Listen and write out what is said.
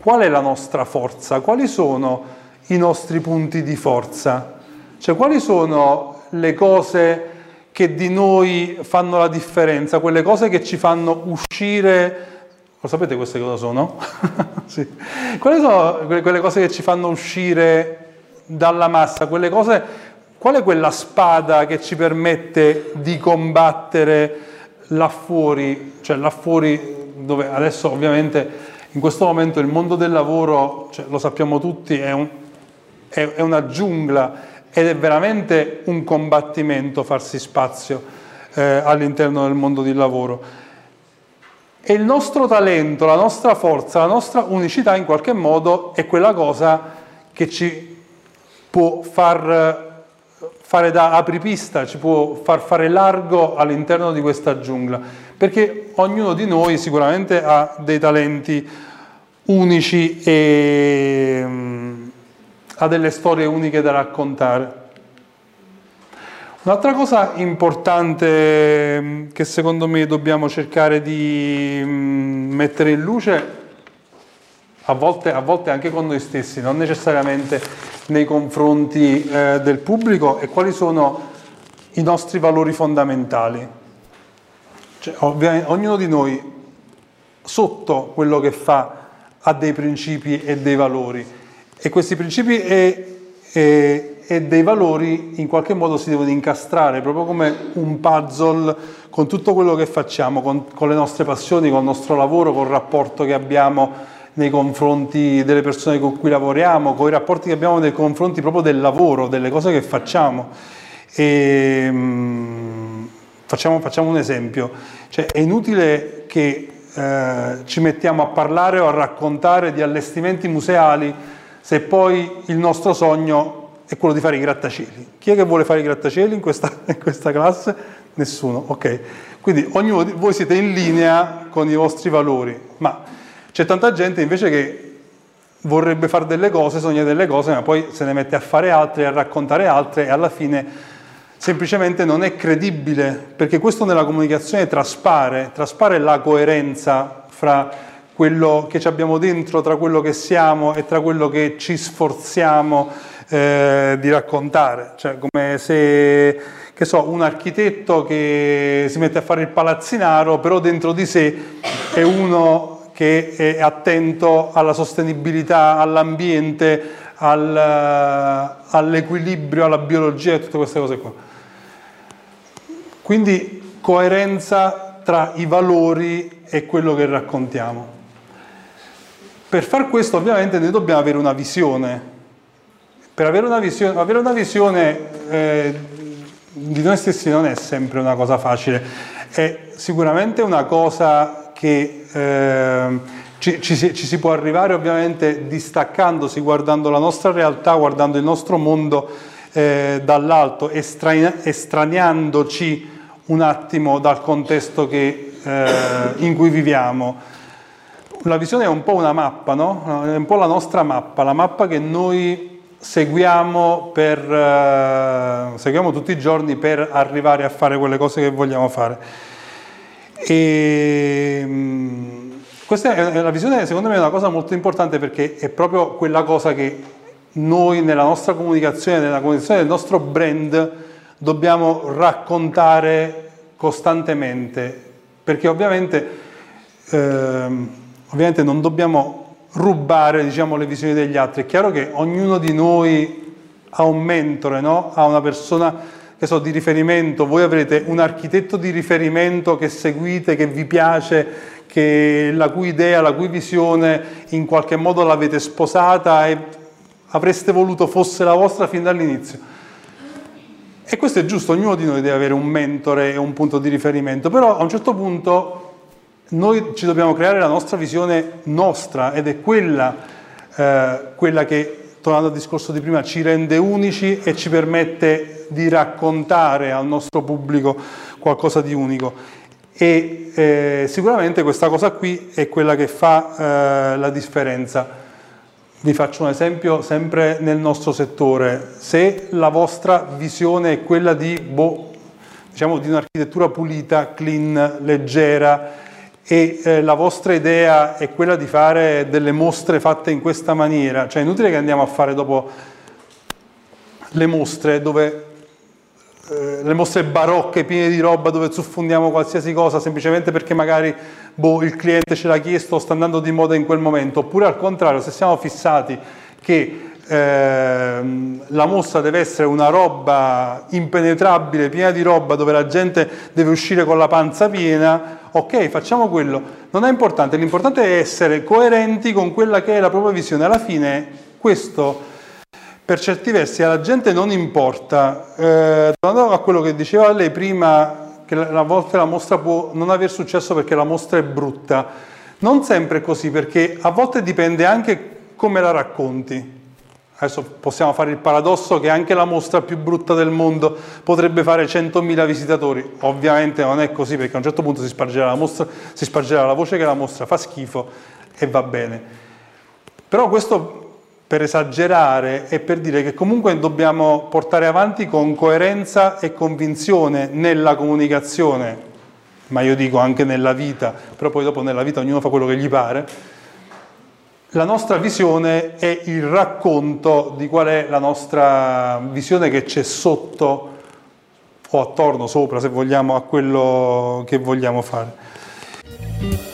qual è la nostra forza? Quali sono i nostri punti di forza? Cioè quali sono le cose che di noi fanno la differenza, quelle cose che ci fanno uscire lo sapete queste cosa sono? sì. Quali sono quelle cose che ci fanno uscire dalla massa? Quelle cose, qual è quella spada che ci permette di combattere là fuori, cioè là fuori dove adesso ovviamente in questo momento il mondo del lavoro, cioè, lo sappiamo tutti, è, un, è, è, una giungla ed è veramente un combattimento farsi spazio eh, all'interno del mondo del lavoro. E il nostro talento, la nostra forza, la nostra unicità in qualche modo è quella cosa che ci può far fare da apripista, ci può far fare largo all'interno di questa giungla, perché ognuno di noi sicuramente ha dei talenti unici e um, ha delle storie uniche da raccontare. Un'altra cosa importante mm, che secondo me dobbiamo cercare di mm, mettere in luce, a volte, a volte anche con noi stessi, non necessariamente nei confronti eh, del pubblico, è quali sono i nostri valori fondamentali. Cioè, ognuno di noi, sotto quello che fa, ha dei principi e dei valori e questi principi e, e e dei valori in qualche modo si devono incastrare, proprio come un puzzle con tutto quello che facciamo, con, con le nostre passioni, con il nostro lavoro, con il rapporto che abbiamo nei confronti delle persone con cui lavoriamo, con i rapporti che abbiamo nei confronti proprio del lavoro, delle cose che facciamo. E, um, facciamo, facciamo, un esempio, cioè, è inutile che eh, ci mettiamo a parlare o a raccontare di allestimenti museali se poi il nostro sogno è quello di fare i grattacieli. Chi è che vuole fare i grattacieli in questa, in questa classe? Nessuno, ok. Quindi ognuno di voi siete in linea con i vostri valori, ma c'è tanta gente invece che vorrebbe fare delle cose, sogna delle cose, ma poi se ne mette a fare altre, a raccontare altre e alla fine semplicemente non è credibile, perché questo nella comunicazione traspare, traspare la coerenza fra quello che abbiamo dentro, tra quello che siamo e tra quello che ci sforziamo eh, di raccontare, cioè come se che so, un architetto che si mette a fare il palazzinaro, però dentro di sé è uno che è attento alla sostenibilità, all'ambiente, al, all'equilibrio, alla biologia e tutte queste cose qua. Quindi coerenza tra i valori e quello che raccontiamo. Per far questo ovviamente noi dobbiamo avere una visione, per avere una visione, avere una visione eh, di noi stessi non è sempre una cosa facile, è sicuramente una cosa che eh, ci, ci, ci, si può arrivare ovviamente distaccandosi, guardando la nostra realtà, guardando il nostro mondo eh, dall'alto, estraniandoci un attimo dal contesto che, eh, in cui viviamo. La visione è un po' una mappa, no? È un po' la nostra mappa, la mappa che noi seguiamo, per, uh, seguiamo tutti i giorni per arrivare a fare quelle cose che vogliamo fare. E, questa è una visione, secondo me, è una cosa molto importante perché è proprio quella cosa che noi nella nostra comunicazione, nella comunicazione del nostro brand, dobbiamo raccontare costantemente, perché ovviamente, eh, ovviamente non dobbiamo rubare diciamo, le visioni degli altri. È chiaro che ognuno di noi ha un mentore, no? ha una persona che so, di riferimento, voi avrete un architetto di riferimento che seguite, che vi piace, che, la cui idea, la cui visione in qualche modo l'avete sposata e avreste voluto fosse la vostra fin dall'inizio. E questo è giusto, ognuno di noi deve avere un mentore e un punto di riferimento, però a un certo punto noi ci dobbiamo creare la nostra visione nostra ed è quella, eh, quella che, tornando al discorso di prima, ci rende unici e ci permette di raccontare al nostro pubblico qualcosa di unico. E eh, sicuramente questa cosa qui è quella che fa eh, la differenza. Vi faccio un esempio sempre nel nostro settore. Se la vostra visione è quella di, boh, diciamo, di un'architettura pulita, clean, leggera, e eh, la vostra idea è quella di fare delle mostre fatte in questa maniera, cioè è inutile che andiamo a fare dopo le mostre dove eh, le mostre barocche piene di roba dove zuffondiamo qualsiasi cosa semplicemente perché magari boh, il cliente ce l'ha chiesto o sta andando di moda in quel momento, oppure al contrario, se siamo fissati che Ehm, la mostra deve essere una roba impenetrabile, piena di roba, dove la gente deve uscire con la panza piena, ok, facciamo quello. Non è importante, l'importante è essere coerenti con quella che è la propria visione. Alla fine questo per certi versi alla gente non importa. Eh, tornando a quello che diceva lei prima, che a volte la mostra può non aver successo perché la mostra è brutta. Non sempre è così, perché a volte dipende anche come la racconti. Adesso possiamo fare il paradosso che anche la mostra più brutta del mondo potrebbe fare 100.000 visitatori. Ovviamente non è così perché a un certo punto si spargerà la, mostra, si spargerà la voce che la mostra fa schifo e va bene. Però questo per esagerare e per dire che comunque dobbiamo portare avanti con coerenza e convinzione nella comunicazione, ma io dico anche nella vita, però poi dopo nella vita ognuno fa quello che gli pare la nostra visione è il racconto di qual è la nostra visione che c'è sotto o attorno, sopra, se vogliamo, a quello che vogliamo fare.